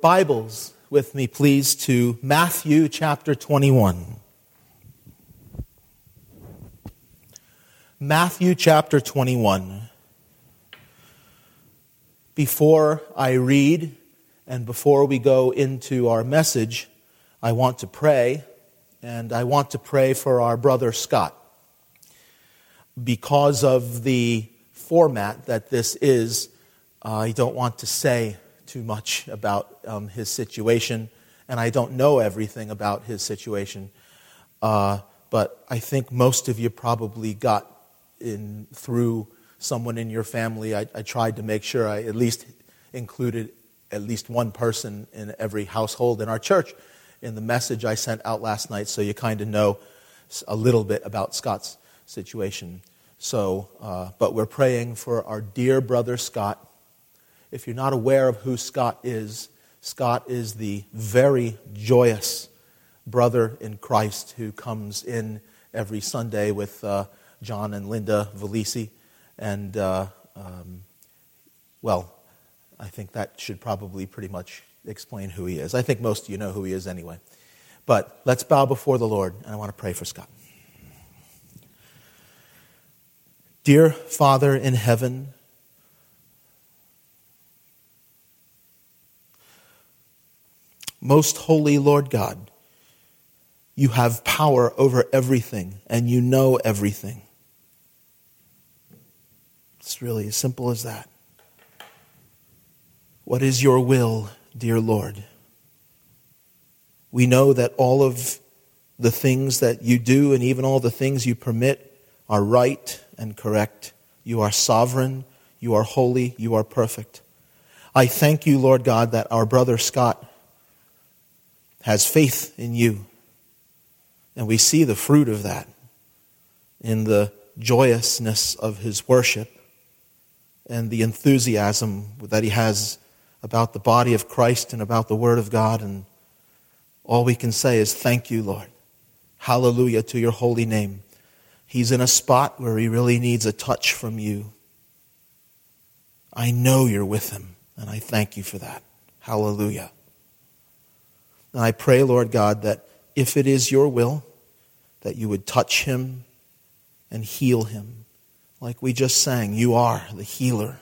Bibles with me, please, to Matthew chapter 21. Matthew chapter 21. Before I read and before we go into our message, I want to pray, and I want to pray for our brother Scott. Because of the format that this is, I don't want to say too much about um, his situation, and I don't know everything about his situation. Uh, but I think most of you probably got in through someone in your family. I, I tried to make sure I at least included at least one person in every household in our church in the message I sent out last night, so you kind of know a little bit about Scott's situation. So, uh, but we're praying for our dear brother Scott if you're not aware of who Scott is, Scott is the very joyous brother in Christ who comes in every Sunday with uh, John and Linda Valisi. And, uh, um, well, I think that should probably pretty much explain who he is. I think most of you know who he is anyway. But let's bow before the Lord, and I want to pray for Scott. Dear Father in heaven, Most holy Lord God, you have power over everything and you know everything. It's really as simple as that. What is your will, dear Lord? We know that all of the things that you do and even all the things you permit are right and correct. You are sovereign, you are holy, you are perfect. I thank you, Lord God, that our brother Scott has faith in you. And we see the fruit of that in the joyousness of his worship and the enthusiasm that he has about the body of Christ and about the Word of God. And all we can say is, Thank you, Lord. Hallelujah to your holy name. He's in a spot where he really needs a touch from you. I know you're with him, and I thank you for that. Hallelujah. And I pray, Lord God, that if it is your will, that you would touch him and heal him. Like we just sang, you are the healer.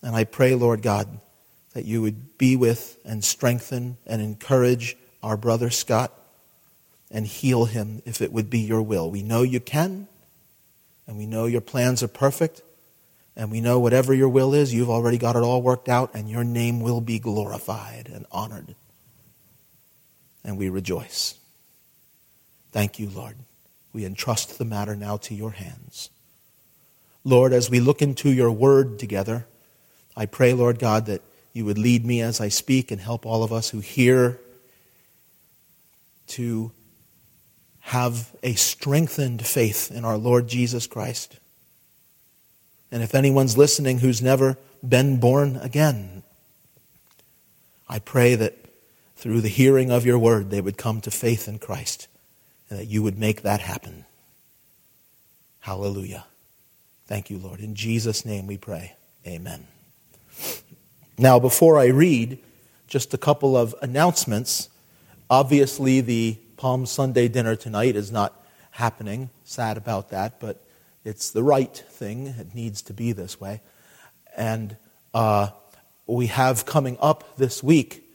And I pray, Lord God, that you would be with and strengthen and encourage our brother Scott and heal him if it would be your will. We know you can, and we know your plans are perfect, and we know whatever your will is, you've already got it all worked out, and your name will be glorified and honored and we rejoice. Thank you, Lord. We entrust the matter now to your hands. Lord, as we look into your word together, I pray, Lord God, that you would lead me as I speak and help all of us who hear to have a strengthened faith in our Lord Jesus Christ. And if anyone's listening who's never been born again, I pray that through the hearing of your word, they would come to faith in Christ and that you would make that happen. Hallelujah. Thank you, Lord. In Jesus' name we pray. Amen. Now, before I read, just a couple of announcements. Obviously, the Palm Sunday dinner tonight is not happening. Sad about that, but it's the right thing. It needs to be this way. And uh, we have coming up this week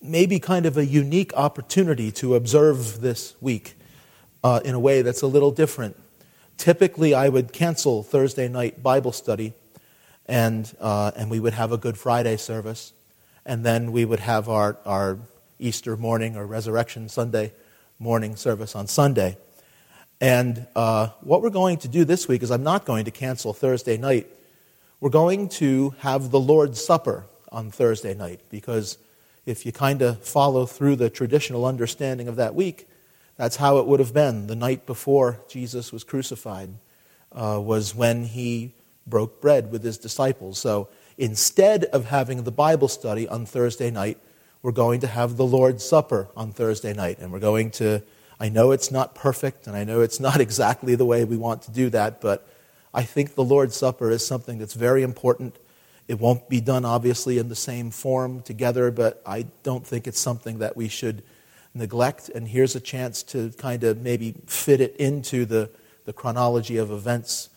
maybe kind of a unique opportunity to observe this week uh, in a way that's a little different. Typically, I would cancel Thursday night Bible study, and, uh, and we would have a Good Friday service, and then we would have our, our Easter morning or Resurrection Sunday morning service on Sunday. And uh, what we're going to do this week is I'm not going to cancel Thursday night. We're going to have the Lord's Supper on Thursday night because if you kind of follow through the traditional understanding of that week, that's how it would have been. The night before Jesus was crucified uh, was when he broke bread with his disciples. So instead of having the Bible study on Thursday night, we're going to have the Lord's Supper on Thursday night. And we're going to, I know it's not perfect, and I know it's not exactly the way we want to do that, but I think the Lord's Supper is something that's very important It won't be done, obviously, in the same form together, but I don't think it's something that we should neglect. And here's a chance to kind of maybe fit it into the, the chronology of events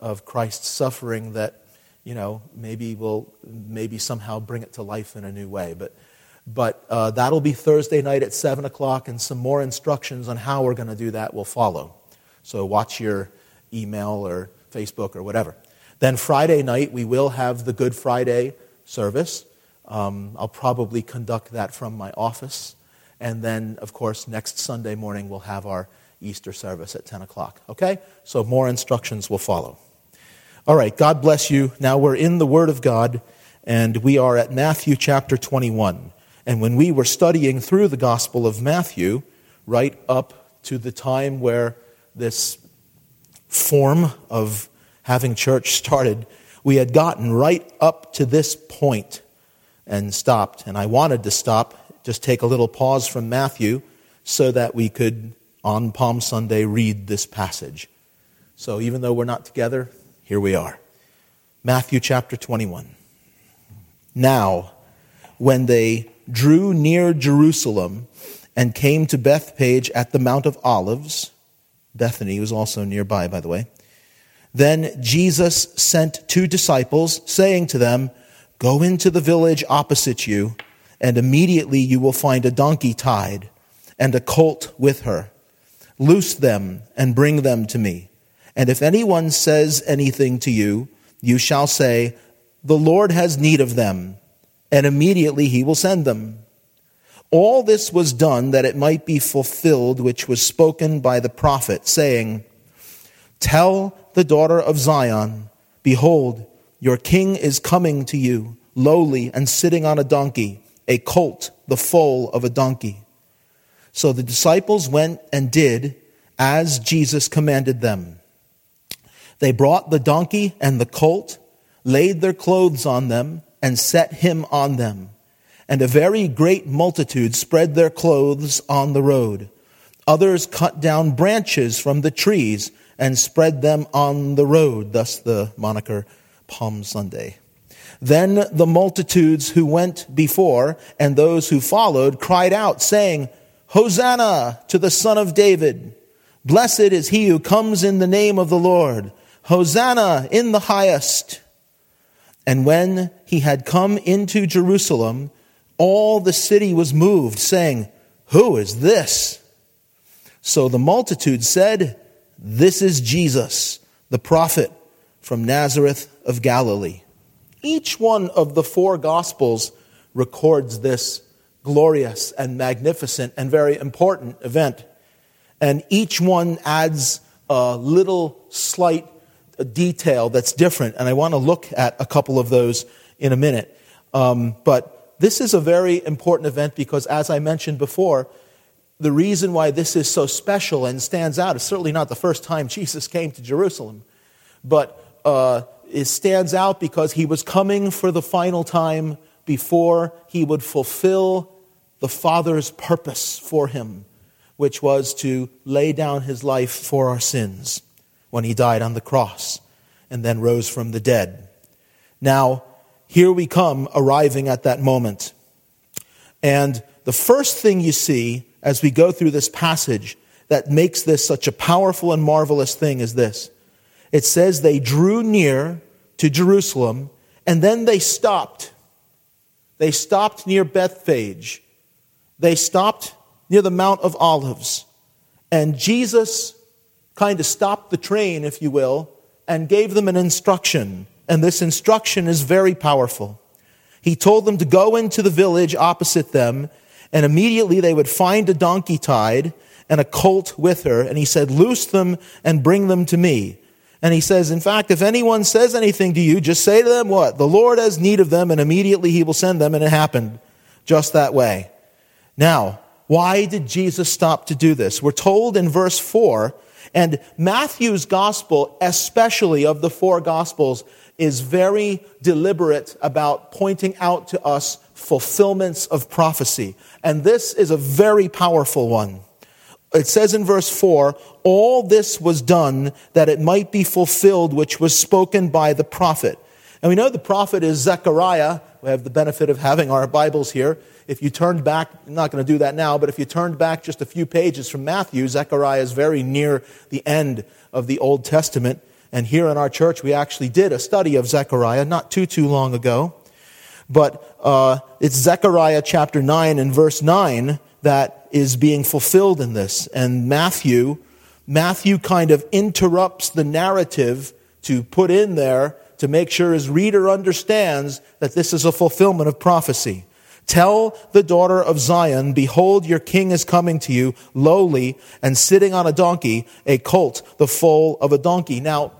of Christ's suffering that, you know, maybe will maybe somehow bring it to life in a new way. But, but uh, that'll be Thursday night at 7 o'clock, and some more instructions on how we're going to do that will follow. So watch your email or Facebook or whatever. Then Friday night, we will have the Good Friday service. Um, I'll probably conduct that from my office. And then, of course, next Sunday morning, we'll have our Easter service at 10 o'clock. Okay? So more instructions will follow. All right, God bless you. Now we're in the Word of God, and we are at Matthew chapter 21. And when we were studying through the Gospel of Matthew, right up to the time where this form of having church started, we had gotten right up to this point and stopped. And I wanted to stop, just take a little pause from Matthew so that we could, on Palm Sunday, read this passage. So even though we're not together, here we are. Matthew chapter 21. Now, when they drew near Jerusalem and came to Bethphage at the Mount of Olives, Bethany was also nearby, by the way. Then Jesus sent two disciples, saying to them, Go into the village opposite you, and immediately you will find a donkey tied and a colt with her. Loose them and bring them to me. And if anyone says anything to you, you shall say, The Lord has need of them, and immediately he will send them. All this was done that it might be fulfilled, which was spoken by the prophet, saying, Tell the daughter of Zion, Behold, your king is coming to you, lowly and sitting on a donkey, a colt, the foal of a donkey. So the disciples went and did as Jesus commanded them. They brought the donkey and the colt, laid their clothes on them, and set him on them. And a very great multitude spread their clothes on the road. Others cut down branches from the trees and spread them on the road, thus the moniker Palm Sunday. Then the multitudes who went before and those who followed cried out, saying, Hosanna to the Son of David! Blessed is he who comes in the name of the Lord! Hosanna in the highest! And when he had come into Jerusalem, all the city was moved, saying, Who is this? So the multitude said, This is Jesus, the prophet from Nazareth of Galilee. Each one of the four Gospels records this glorious and magnificent and very important event. And each one adds a little slight detail that's different. And I want to look at a couple of those in a minute. Um, but this is a very important event because, as I mentioned before, the reason why this is so special and stands out is certainly not the first time Jesus came to Jerusalem, but uh, it stands out because he was coming for the final time before he would fulfill the Father's purpose for him, which was to lay down his life for our sins when he died on the cross and then rose from the dead. Now, here we come arriving at that moment. And the first thing you see as we go through this passage that makes this such a powerful and marvelous thing is this. It says they drew near to Jerusalem and then they stopped. They stopped near Bethphage. They stopped near the Mount of Olives. And Jesus kind of stopped the train, if you will, and gave them an instruction and this instruction is very powerful. He told them to go into the village opposite them, and immediately they would find a donkey tied and a colt with her. And he said, Loose them and bring them to me. And he says, In fact, if anyone says anything to you, just say to them what? The Lord has need of them, and immediately he will send them. And it happened just that way. Now, why did Jesus stop to do this? We're told in verse 4, and Matthew's gospel, especially of the four gospels, is very deliberate about pointing out to us fulfillments of prophecy. And this is a very powerful one. It says in verse 4 All this was done that it might be fulfilled which was spoken by the prophet. And we know the prophet is Zechariah. We have the benefit of having our Bibles here. If you turned back, I'm not going to do that now, but if you turned back just a few pages from Matthew, Zechariah is very near the end of the Old Testament. And here in our church, we actually did a study of Zechariah not too, too long ago. But uh, it's Zechariah chapter 9 and verse 9 that is being fulfilled in this. And Matthew, Matthew kind of interrupts the narrative to put in there to make sure his reader understands that this is a fulfillment of prophecy. Tell the daughter of Zion, behold, your king is coming to you, lowly and sitting on a donkey, a colt, the foal of a donkey. Now,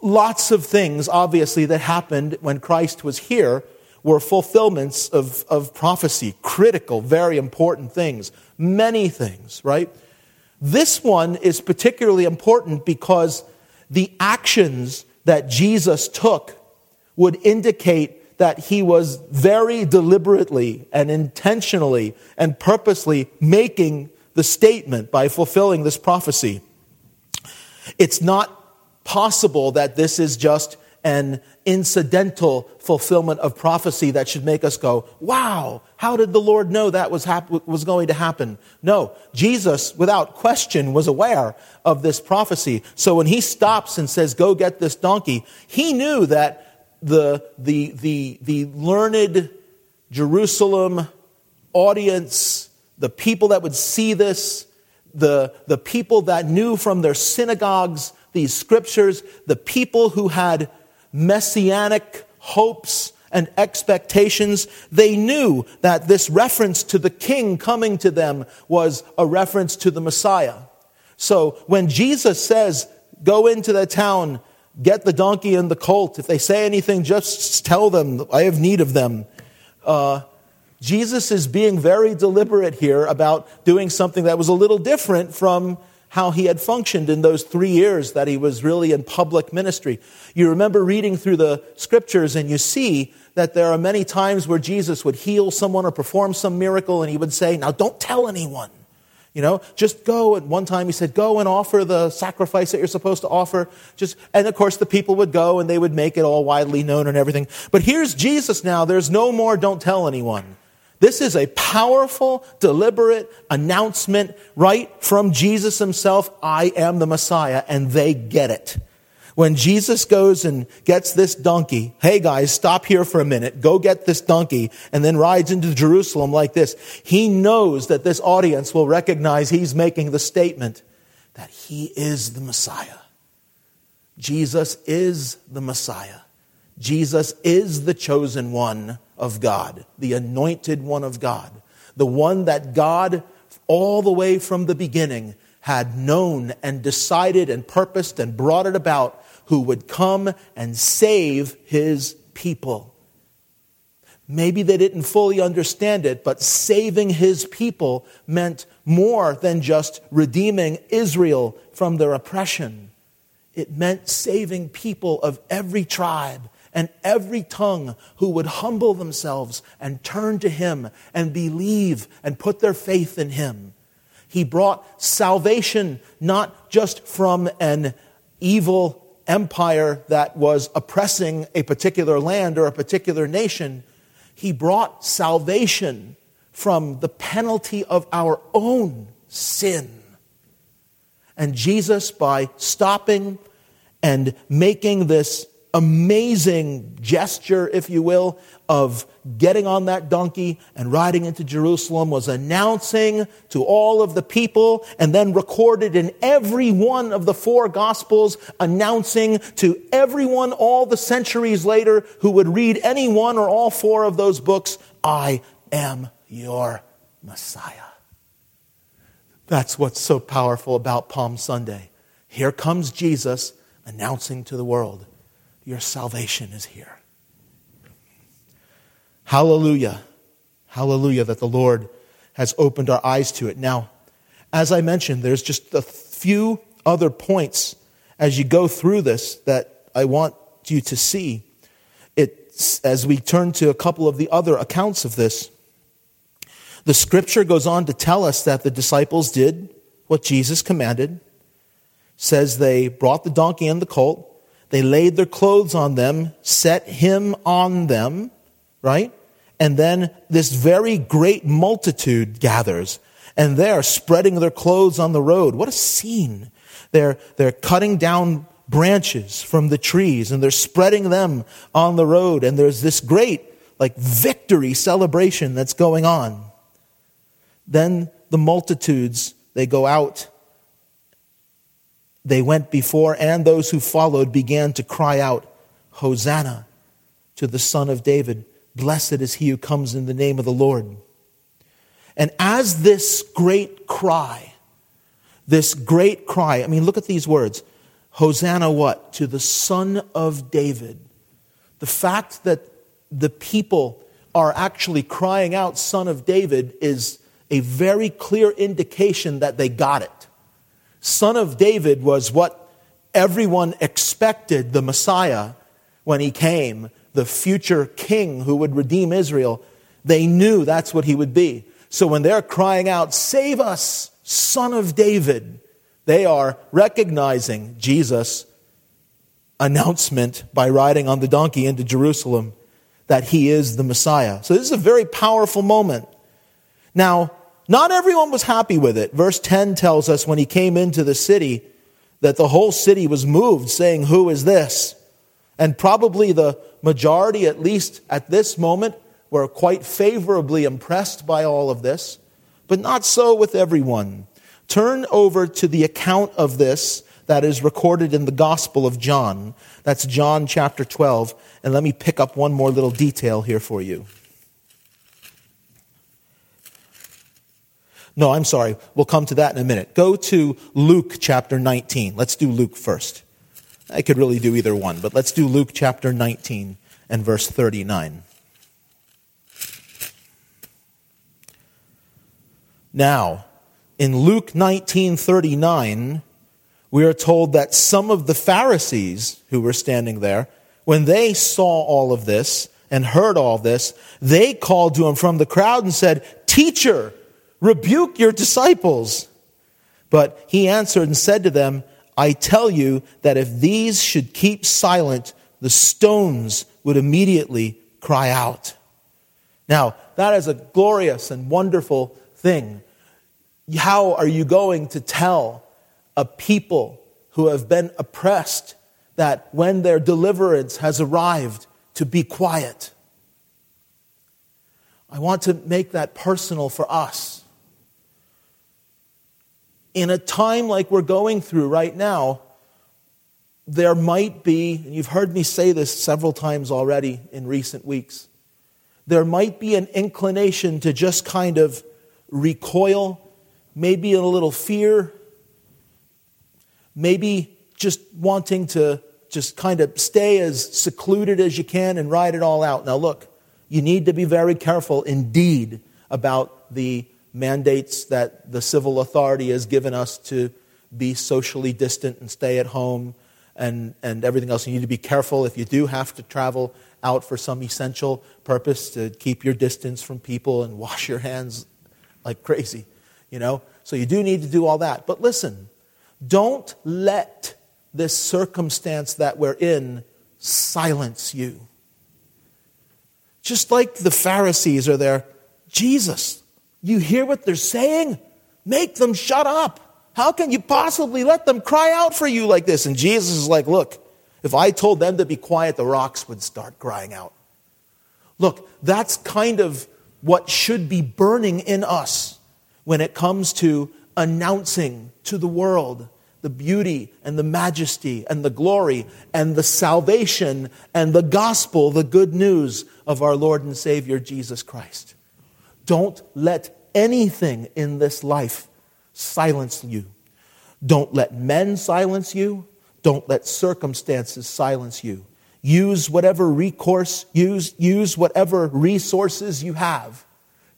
lots of things, obviously, that happened when Christ was here were fulfillments of, of prophecy, critical, very important things, many things, right? This one is particularly important because the actions that Jesus took would indicate that he was very deliberately and intentionally and purposely making the statement by fulfilling this prophecy. It's not possible that this is just an incidental fulfillment of prophecy that should make us go, wow, how did the Lord know that was, hap- was going to happen? No, Jesus, without question, was aware of this prophecy. So when he stops and says, go get this donkey, he knew that the, the, the, the learned Jerusalem audience, the people that would see this, the, the people that knew from their synagogues these scriptures, the people who had messianic hopes and expectations, they knew that this reference to the king coming to them was a reference to the Messiah. So when Jesus says, go into the town, get the donkey and the colt, if they say anything, just tell them, I have need of them. Uh, Jesus is being very deliberate here about doing something that was a little different from how he had functioned in those three years that he was really in public ministry. You remember reading through the scriptures and you see that there are many times where Jesus would heal someone or perform some miracle and he would say, Now don't tell anyone. You know, just go. And one time he said, Go and offer the sacrifice that you're supposed to offer. Just, and of course the people would go and they would make it all widely known and everything. But here's Jesus now. There's no more don't tell anyone. This is a powerful, deliberate announcement right from Jesus himself I am the Messiah, and they get it. When Jesus goes and gets this donkey, hey guys, stop here for a minute, go get this donkey, and then rides into Jerusalem like this, he knows that this audience will recognize he's making the statement that he is the Messiah. Jesus is the Messiah. Jesus is the chosen one of God, the anointed one of God, the one that God, all the way from the beginning, had known and decided and purposed and brought it about, who would come and save his people. Maybe they didn't fully understand it, but saving his people meant more than just redeeming Israel from their oppression. It meant saving people of every tribe and every tongue who would humble themselves and turn to him and believe and put their faith in him. He brought salvation not just from an evil empire that was oppressing a particular land or a particular nation. He brought salvation from the penalty of our own sin. And Jesus, by stopping and making this amazing gesture, if you will, of getting on that donkey and riding into Jerusalem was announcing to all of the people and then recorded in every one of the four gospels, announcing to everyone all the centuries later who would read any one or all four of those books, I am your Messiah. That's what's so powerful about Palm Sunday. Here comes Jesus announcing to the world your salvation is here. Hallelujah. Hallelujah that the Lord has opened our eyes to it. Now, as I mentioned, there's just a few other points as you go through this that I want you to see. It, as we turn to a couple of the other accounts of this, the scripture goes on to tell us that the disciples did what Jesus commanded, says they brought the donkey and the colt, They laid their clothes on them, set him on them, right? And then this very great multitude gathers and they're spreading their clothes on the road. What a scene. They're, they're cutting down branches from the trees and they're spreading them on the road. And there's this great, like, victory celebration that's going on. Then the multitudes, they go out. They went before, and those who followed began to cry out, Hosanna to the Son of David. Blessed is he who comes in the name of the Lord. And as this great cry, this great cry, I mean, look at these words Hosanna, what? To the Son of David. The fact that the people are actually crying out, Son of David, is a very clear indication that they got it. Son of David was what everyone expected the Messiah when he came, the future king who would redeem Israel. They knew that's what he would be. So when they're crying out, Save us, son of David, they are recognizing Jesus' announcement by riding on the donkey into Jerusalem that he is the Messiah. So this is a very powerful moment. Now, not everyone was happy with it. Verse 10 tells us when he came into the city that the whole city was moved, saying, Who is this? And probably the majority, at least at this moment, were quite favorably impressed by all of this, but not so with everyone. Turn over to the account of this that is recorded in the Gospel of John. That's John chapter 12. And let me pick up one more little detail here for you. No, I'm sorry. We'll come to that in a minute. Go to Luke chapter 19. Let's do Luke first. I could really do either one, but let's do Luke chapter 19 and verse 39. Now, in Luke 19:39, we are told that some of the Pharisees who were standing there, when they saw all of this and heard all this, they called to him from the crowd and said, "Teacher, rebuke your disciples." But he answered and said to them, I tell you that if these should keep silent, the stones would immediately cry out. Now, that is a glorious and wonderful thing. How are you going to tell a people who have been oppressed that when their deliverance has arrived to be quiet? I want to make that personal for us. In a time like we're going through right now, there might be, and you've heard me say this several times already in recent weeks, there might be an inclination to just kind of recoil maybe in a little fear, maybe just wanting to just kind of stay as secluded as you can and ride it all out. Now, look, you need to be very careful indeed about the mandates that the civil authority has given us to be socially distant and stay at home and, and everything else. You need to be careful if you do have to travel out for some essential purpose to keep your distance from people and wash your hands like crazy you know? So you do need to do all that. But listen, don't let this circumstance that we're in silence you. Just like the Pharisees are there, Jesus, you hear what they're saying? Make them shut up. How can you possibly let them cry out for you like this? And Jesus is like, look, if I told them to be quiet, the rocks would start crying out. Look, that's kind of what should be burning in us when it comes to announcing to the world the beauty and the majesty and the glory and the salvation and the gospel, the good news of our Lord and Savior Jesus Christ. Don't let anything in this life silence you. Don't let men silence you. Don't let circumstances silence you. Use whatever recourse, use, use whatever resources you have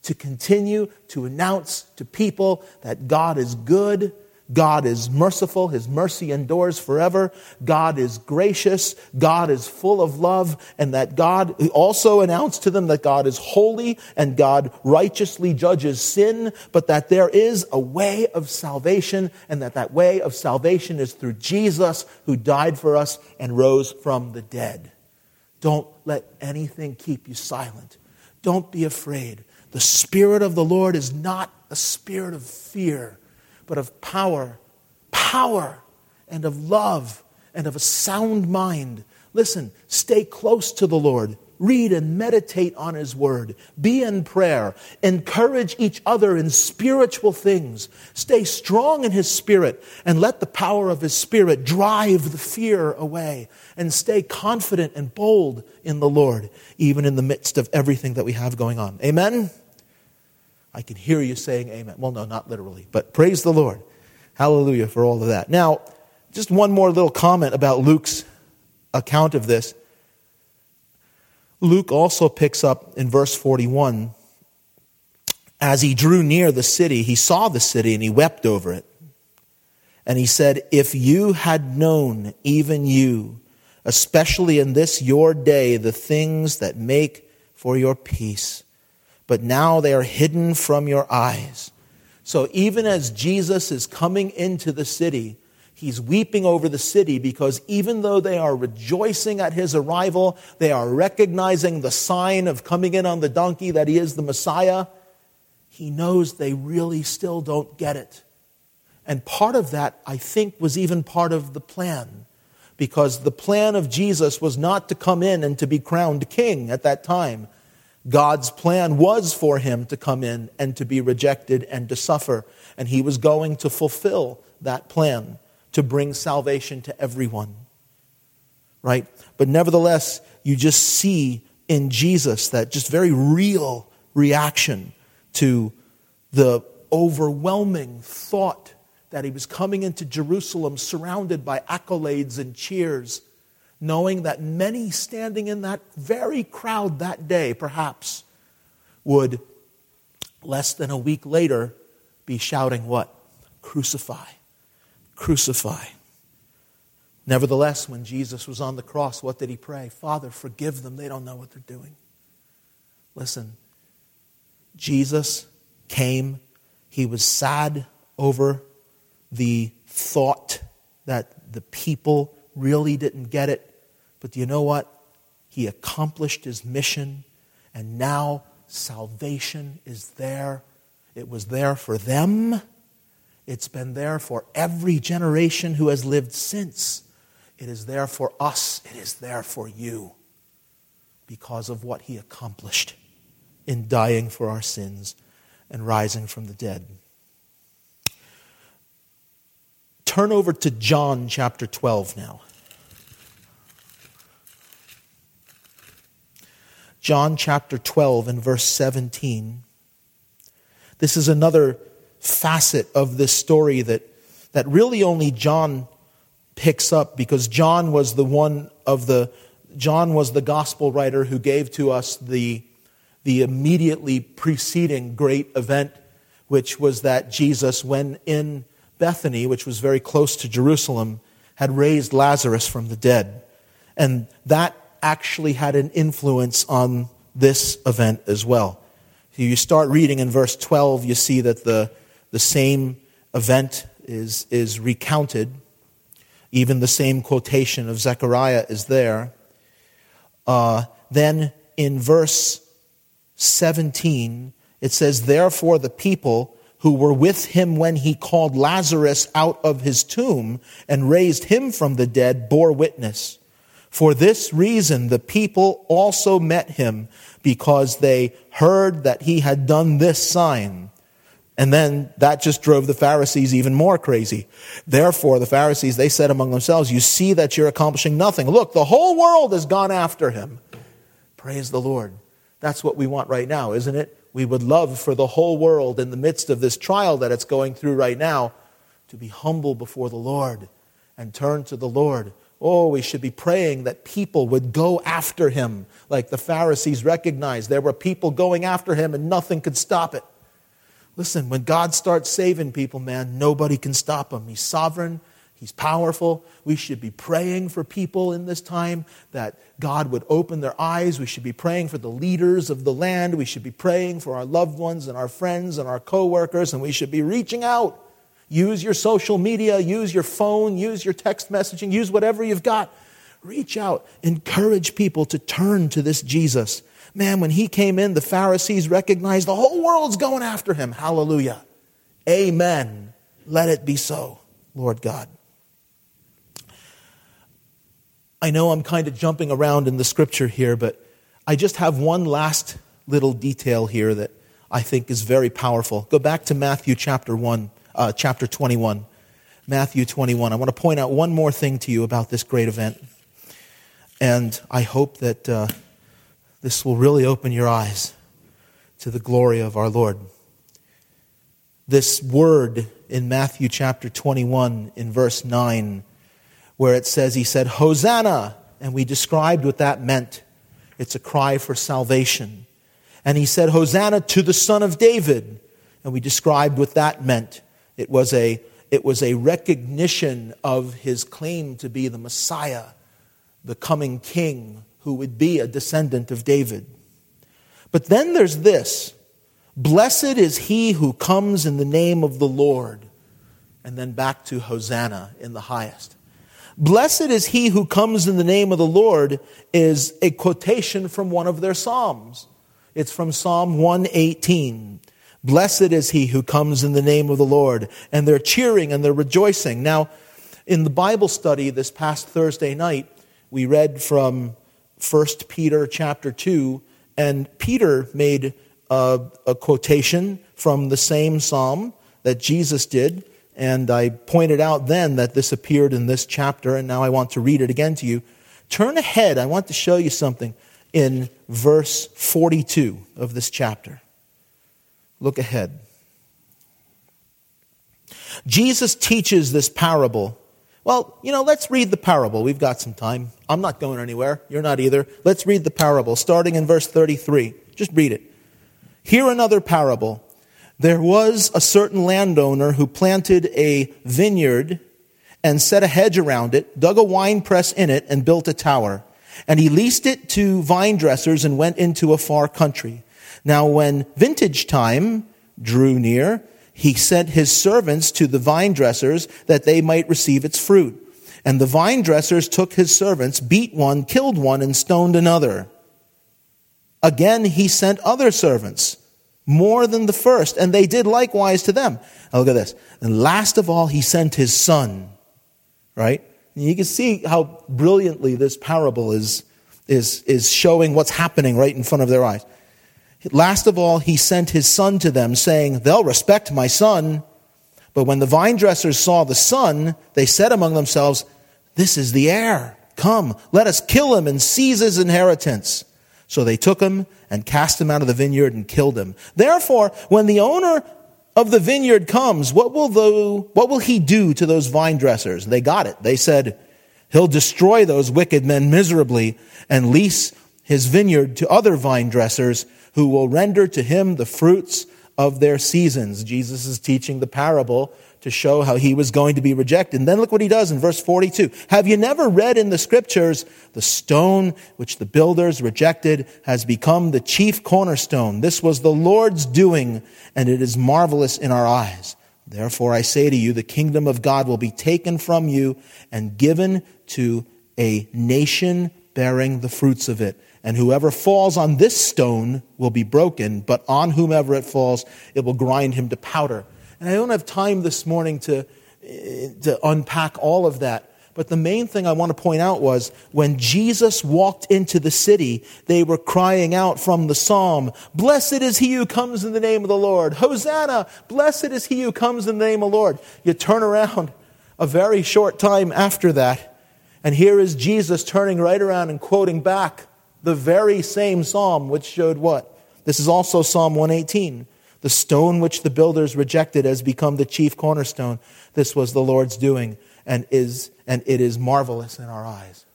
to continue to announce to people that God is good, God is merciful. His mercy endures forever. God is gracious. God is full of love. And that God also announced to them that God is holy and God righteously judges sin, but that there is a way of salvation and that that way of salvation is through Jesus who died for us and rose from the dead. Don't let anything keep you silent. Don't be afraid. The Spirit of the Lord is not a spirit of fear but of power, power, and of love, and of a sound mind. Listen, stay close to the Lord. Read and meditate on His Word. Be in prayer. Encourage each other in spiritual things. Stay strong in His Spirit and let the power of His Spirit drive the fear away. And stay confident and bold in the Lord, even in the midst of everything that we have going on. Amen? I can hear you saying amen. Well, no, not literally, but praise the Lord. Hallelujah for all of that. Now, just one more little comment about Luke's account of this. Luke also picks up in verse 41 as he drew near the city, he saw the city and he wept over it. And he said, If you had known, even you, especially in this your day, the things that make for your peace, but now they are hidden from your eyes. So even as Jesus is coming into the city, he's weeping over the city because even though they are rejoicing at his arrival, they are recognizing the sign of coming in on the donkey that he is the Messiah, he knows they really still don't get it. And part of that, I think, was even part of the plan. Because the plan of Jesus was not to come in and to be crowned king at that time. God's plan was for him to come in and to be rejected and to suffer. And he was going to fulfill that plan to bring salvation to everyone. Right? But nevertheless, you just see in Jesus that just very real reaction to the overwhelming thought that he was coming into Jerusalem surrounded by accolades and cheers knowing that many standing in that very crowd that day, perhaps, would less than a week later be shouting what? Crucify, crucify. Nevertheless, when Jesus was on the cross, what did he pray? Father, forgive them. They don't know what they're doing. Listen, Jesus came. He was sad over the thought that the people really didn't get it. But do you know what? He accomplished his mission, and now salvation is there. It was there for them, it's been there for every generation who has lived since. It is there for us, it is there for you because of what he accomplished in dying for our sins and rising from the dead. Turn over to John chapter 12 now. John chapter 12 and verse 17. This is another facet of this story that, that really only John picks up because John was the one of the John was the gospel writer who gave to us the, the immediately preceding great event, which was that Jesus, when in Bethany, which was very close to Jerusalem, had raised Lazarus from the dead. And that actually had an influence on this event as well. You start reading in verse 12, you see that the, the same event is, is recounted. Even the same quotation of Zechariah is there. Uh, then in verse 17, it says, Therefore the people who were with him when he called Lazarus out of his tomb and raised him from the dead bore witness. For this reason, the people also met him because they heard that he had done this sign. And then that just drove the Pharisees even more crazy. Therefore, the Pharisees, they said among themselves, You see that you're accomplishing nothing. Look, the whole world has gone after him. Praise the Lord. That's what we want right now, isn't it? We would love for the whole world in the midst of this trial that it's going through right now to be humble before the Lord and turn to the Lord Oh, we should be praying that people would go after him, like the Pharisees recognized there were people going after him and nothing could stop it. Listen, when God starts saving people, man, nobody can stop him. He's sovereign, He's powerful. We should be praying for people in this time that God would open their eyes. We should be praying for the leaders of the land. We should be praying for our loved ones and our friends and our coworkers, and we should be reaching out. Use your social media, use your phone, use your text messaging, use whatever you've got. Reach out, encourage people to turn to this Jesus. Man, when he came in, the Pharisees recognized the whole world's going after him. Hallelujah. Amen. Let it be so, Lord God. I know I'm kind of jumping around in the scripture here, but I just have one last little detail here that I think is very powerful. Go back to Matthew chapter 1, uh, chapter 21. Matthew 21. I want to point out one more thing to you about this great event. And I hope that uh, this will really open your eyes to the glory of our Lord. This word in Matthew chapter 21, in verse 9, where it says, He said, Hosanna. And we described what that meant. It's a cry for salvation. And he said, Hosanna to the Son of David. And we described what that meant. It was a, it was a recognition of his claim to be the Messiah, the coming king who would be a descendant of David. But then there's this Blessed is he who comes in the name of the Lord. And then back to Hosanna in the highest. Blessed is he who comes in the name of the Lord is a quotation from one of their Psalms. It's from Psalm 118. Blessed is he who comes in the name of the Lord. And they're cheering and they're rejoicing. Now, in the Bible study this past Thursday night, we read from 1 Peter chapter 2, and Peter made a, a quotation from the same psalm that Jesus did. And I pointed out then that this appeared in this chapter, and now I want to read it again to you. Turn ahead. I want to show you something in verse 42 of this chapter. Look ahead. Jesus teaches this parable. Well, you know, let's read the parable. We've got some time. I'm not going anywhere. You're not either. Let's read the parable, starting in verse 33. Just read it. Hear another parable. There was a certain landowner who planted a vineyard and set a hedge around it, dug a wine press in it, and built a tower. And he leased it to vine dressers and went into a far country. Now, when vintage time drew near, he sent his servants to the vine dressers that they might receive its fruit. And the vine dressers took his servants, beat one, killed one, and stoned another. Again, he sent other servants more than the first, and they did likewise to them. Now look at this. And last of all, he sent his son, right? And you can see how brilliantly this parable is, is, is showing what's happening right in front of their eyes. Last of all, he sent his son to them, saying, They'll respect my son. But when the vine dressers saw the son, they said among themselves, This is the heir. Come, let us kill him and seize his inheritance. So they took him and cast him out of the vineyard and killed him. Therefore, when the owner of the vineyard comes, what will, the, what will he do to those vine dressers? They got it. They said, he'll destroy those wicked men miserably and lease his vineyard to other vine dressers who will render to him the fruits of their seasons. Jesus is teaching the parable to show how he was going to be rejected. And then look what he does in verse 42. Have you never read in the scriptures, the stone which the builders rejected has become the chief cornerstone? This was the Lord's doing, and it is marvelous in our eyes. Therefore I say to you, the kingdom of God will be taken from you and given to a nation bearing the fruits of it. And whoever falls on this stone will be broken, but on whomever it falls, it will grind him to powder. And I don't have time this morning to, eh, to unpack all of that. But the main thing I want to point out was when Jesus walked into the city, they were crying out from the psalm, Blessed is he who comes in the name of the Lord. Hosanna! Blessed is he who comes in the name of the Lord. You turn around a very short time after that, and here is Jesus turning right around and quoting back the very same psalm, which showed what? This is also Psalm 118. The stone which the builders rejected has become the chief cornerstone. This was the Lord's doing and is and it is marvelous in our eyes.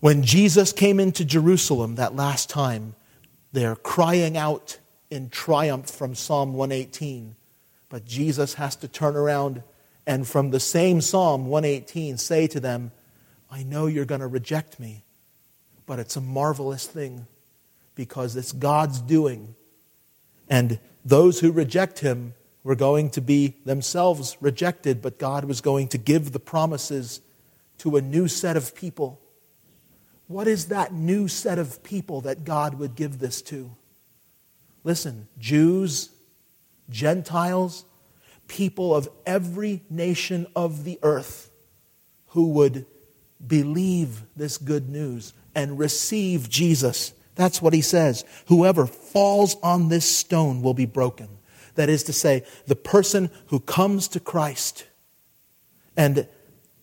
When Jesus came into Jerusalem that last time, they're crying out in triumph from Psalm 118. But Jesus has to turn around and from the same Psalm 118 say to them, I know you're going to reject me, but it's a marvelous thing because it's God's doing. And those who reject him were going to be themselves rejected, but God was going to give the promises to a new set of people. What is that new set of people that God would give this to? Listen, Jews, Gentiles, people of every nation of the earth who would believe this good news and receive Jesus. That's what he says. Whoever falls on this stone will be broken. That is to say, the person who comes to Christ and,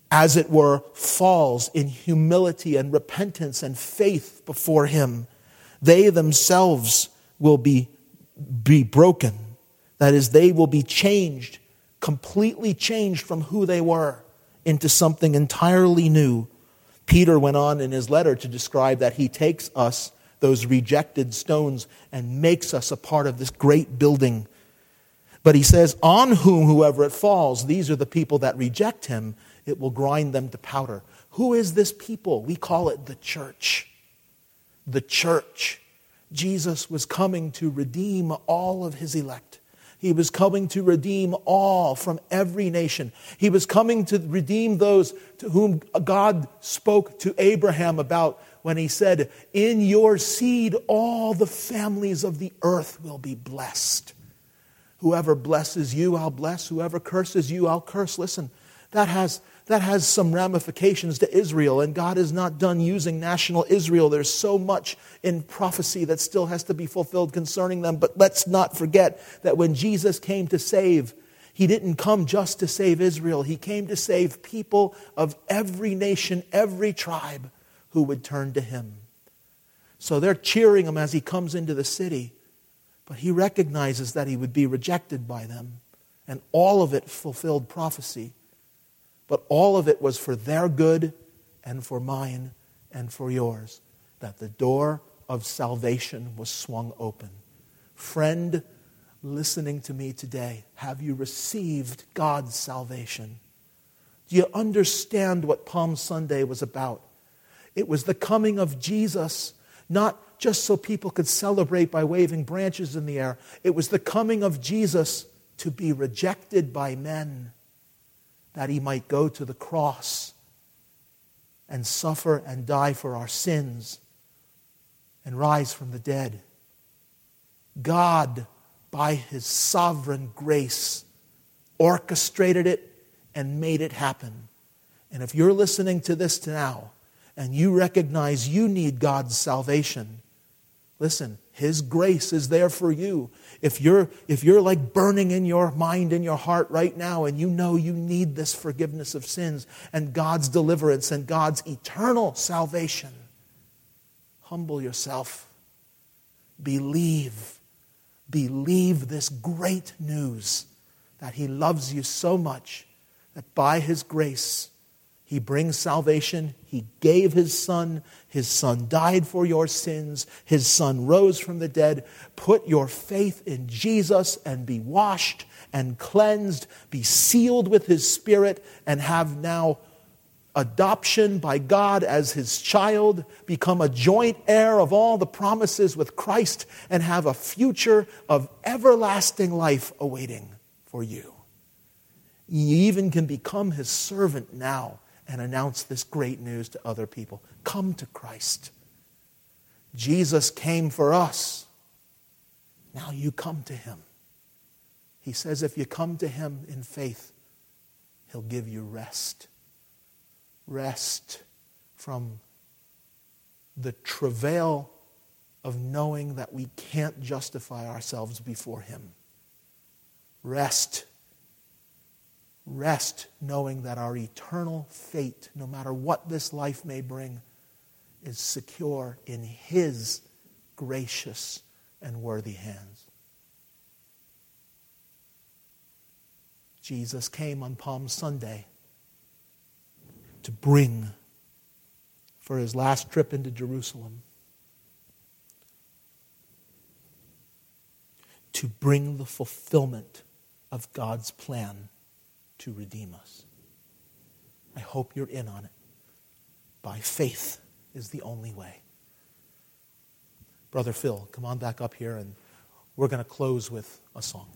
as it were, falls in humility and repentance and faith before him, they themselves will be, be broken. That is, they will be changed, completely changed from who they were into something entirely new. Peter went on in his letter to describe that he takes us, those rejected stones, and makes us a part of this great building. But he says, On whom whoever it falls, these are the people that reject him, it will grind them to powder. Who is this people? We call it the church. The church. Jesus was coming to redeem all of his elect. He was coming to redeem all from every nation. He was coming to redeem those to whom God spoke to Abraham about when he said, In your seed, all the families of the earth will be blessed. Whoever blesses you, I'll bless. Whoever curses you, I'll curse. Listen, that has that has some ramifications to Israel, and God is not done using national Israel. There's so much in prophecy that still has to be fulfilled concerning them. But let's not forget that when Jesus came to save, he didn't come just to save Israel, he came to save people of every nation, every tribe who would turn to him. So they're cheering him as he comes into the city, but he recognizes that he would be rejected by them. And all of it fulfilled prophecy. But all of it was for their good and for mine and for yours, that the door of salvation was swung open. Friend, listening to me today, have you received God's salvation? Do you understand what Palm Sunday was about? It was the coming of Jesus, not just so people could celebrate by waving branches in the air. It was the coming of Jesus to be rejected by men that he might go to the cross and suffer and die for our sins and rise from the dead. God, by his sovereign grace, orchestrated it and made it happen. And if you're listening to this now and you recognize you need God's salvation, listen, his grace is there for you. If you're, if you're like burning in your mind and your heart right now and you know you need this forgiveness of sins and God's deliverance and God's eternal salvation, humble yourself. Believe. Believe this great news that He loves you so much that by His grace, he brings salvation. He gave his son. His son died for your sins. His son rose from the dead. Put your faith in Jesus and be washed and cleansed. Be sealed with his spirit and have now adoption by God as his child. Become a joint heir of all the promises with Christ and have a future of everlasting life awaiting for you. You even can become his servant now and announce this great news to other people. Come to Christ. Jesus came for us. Now you come to him. He says if you come to him in faith, he'll give you rest. Rest from the travail of knowing that we can't justify ourselves before him. Rest rest knowing that our eternal fate, no matter what this life may bring, is secure in His gracious and worthy hands. Jesus came on Palm Sunday to bring for his last trip into Jerusalem. to bring the fulfillment of God's plan to redeem us. I hope you're in on it. By faith is the only way. Brother Phil, come on back up here, and we're going to close with a song.